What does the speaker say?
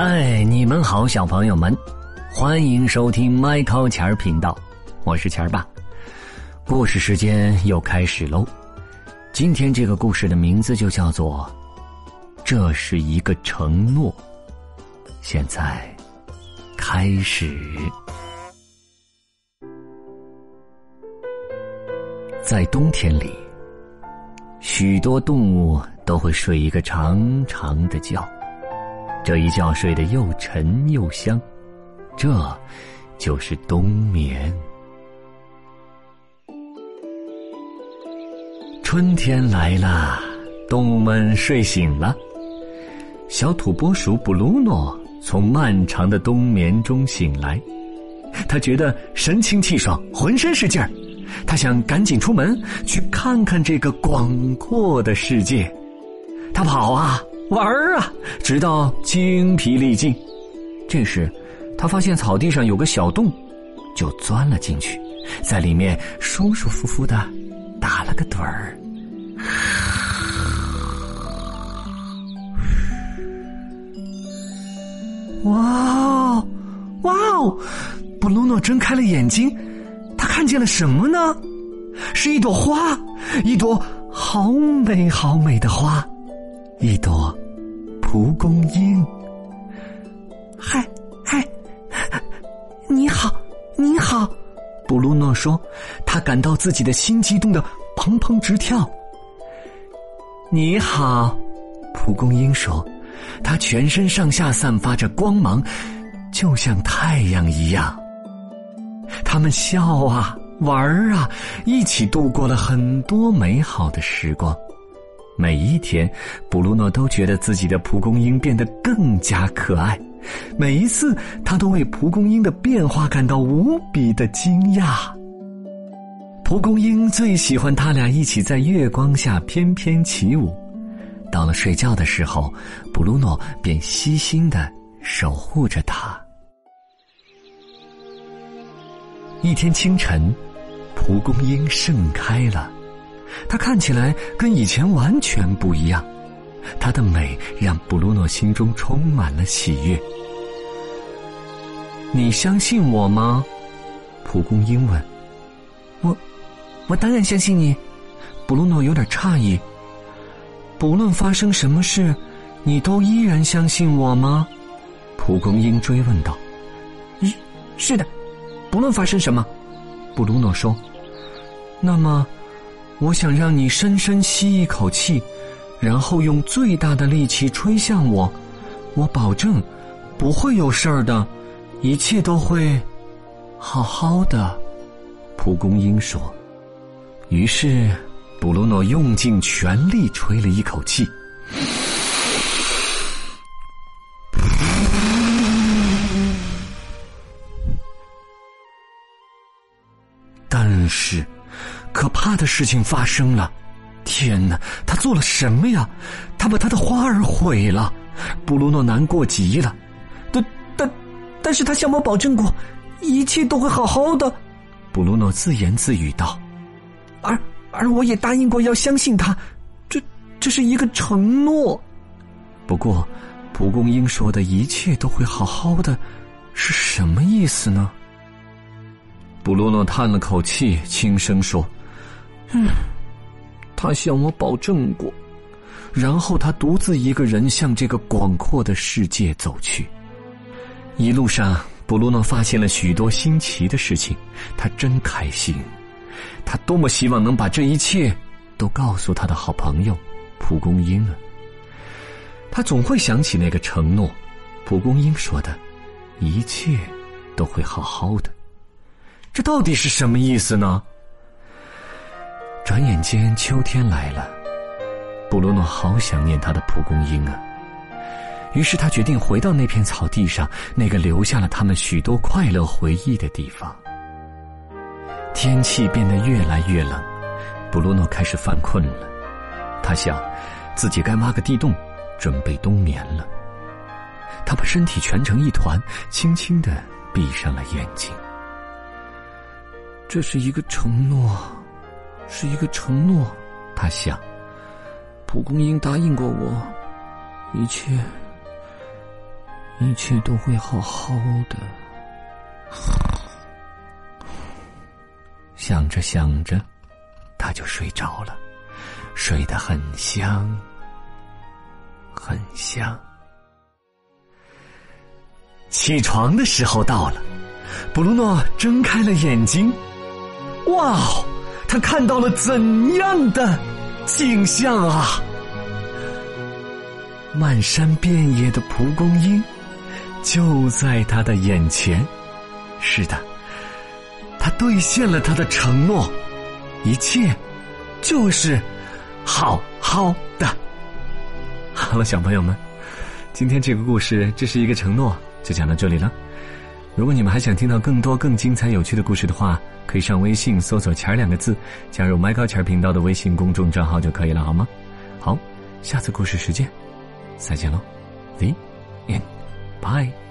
嗨，你们好，小朋友们，欢迎收听麦考钱儿频道，我是钱儿爸。故事时间又开始喽，今天这个故事的名字就叫做《这是一个承诺》。现在开始，在冬天里，许多动物都会睡一个长长的觉。这一觉睡得又沉又香，这就是冬眠。春天来了，动物们睡醒了。小土拨鼠布鲁诺从漫长的冬眠中醒来，他觉得神清气爽，浑身是劲儿。他想赶紧出门去看看这个广阔的世界。他跑啊！玩儿啊，直到精疲力尽。这时，他发现草地上有个小洞，就钻了进去，在里面舒舒服服的打了个盹儿。哇哦，哇哦！布鲁诺睁开了眼睛，他看见了什么呢？是一朵花，一朵好美好美的花。一朵蒲公英，嗨嗨，你好，你好，布鲁诺说，他感到自己的心激动的砰砰直跳。你好，蒲公英说，它全身上下散发着光芒，就像太阳一样。他们笑啊，玩儿啊，一起度过了很多美好的时光。每一天，布鲁诺都觉得自己的蒲公英变得更加可爱。每一次，他都为蒲公英的变化感到无比的惊讶。蒲公英最喜欢他俩一起在月光下翩翩起舞。到了睡觉的时候，布鲁诺便悉心的守护着它。一天清晨，蒲公英盛开了。它看起来跟以前完全不一样，它的美让布鲁诺心中充满了喜悦。你相信我吗？蒲公英问。我，我当然相信你。布鲁诺有点诧异。不论发生什么事，你都依然相信我吗？蒲公英追问道。是，是的，不论发生什么，布鲁诺说。那么。我想让你深深吸一口气，然后用最大的力气吹向我。我保证不会有事儿的，一切都会好好的。蒲公英说。于是，布鲁诺用尽全力吹了一口气，但是。可怕的事情发生了！天哪，他做了什么呀？他把他的花儿毁了。布鲁诺难过极了。但但，但是他向我保证过，一切都会好好的。布鲁诺自言自语道。而而我也答应过要相信他，这这是一个承诺。不过，蒲公英说的一切都会好好的，是什么意思呢？布鲁诺叹了口气，轻声说。嗯，他向我保证过，然后他独自一个人向这个广阔的世界走去。一路上，布鲁诺发现了许多新奇的事情，他真开心。他多么希望能把这一切都告诉他的好朋友蒲公英啊！他总会想起那个承诺，蒲公英说的，一切都会好好的。这到底是什么意思呢？转眼间，秋天来了。布鲁诺好想念他的蒲公英啊！于是他决定回到那片草地上，那个留下了他们许多快乐回忆的地方。天气变得越来越冷，布鲁诺开始犯困了。他想，自己该挖个地洞，准备冬眠了。他把身体蜷成一团，轻轻的闭上了眼睛。这是一个承诺。是一个承诺，他想。蒲公英答应过我，一切，一切都会好好的。想着想着，他就睡着了，睡得很香，很香。起床的时候到了，布鲁诺睁开了眼睛，哇哦，他看到了怎样的景象啊！漫山遍野的蒲公英就在他的眼前。是的，他兑现了他的承诺，一切就是好好的。好了，小朋友们，今天这个故事这是一个承诺。就讲到这里了。如果你们还想听到更多更精彩有趣的故事的话，可以上微信搜索“钱儿”两个字，加入麦高钱儿频道的微信公众账号就可以了，好吗？好，下次故事时间再见喽，The end，bye。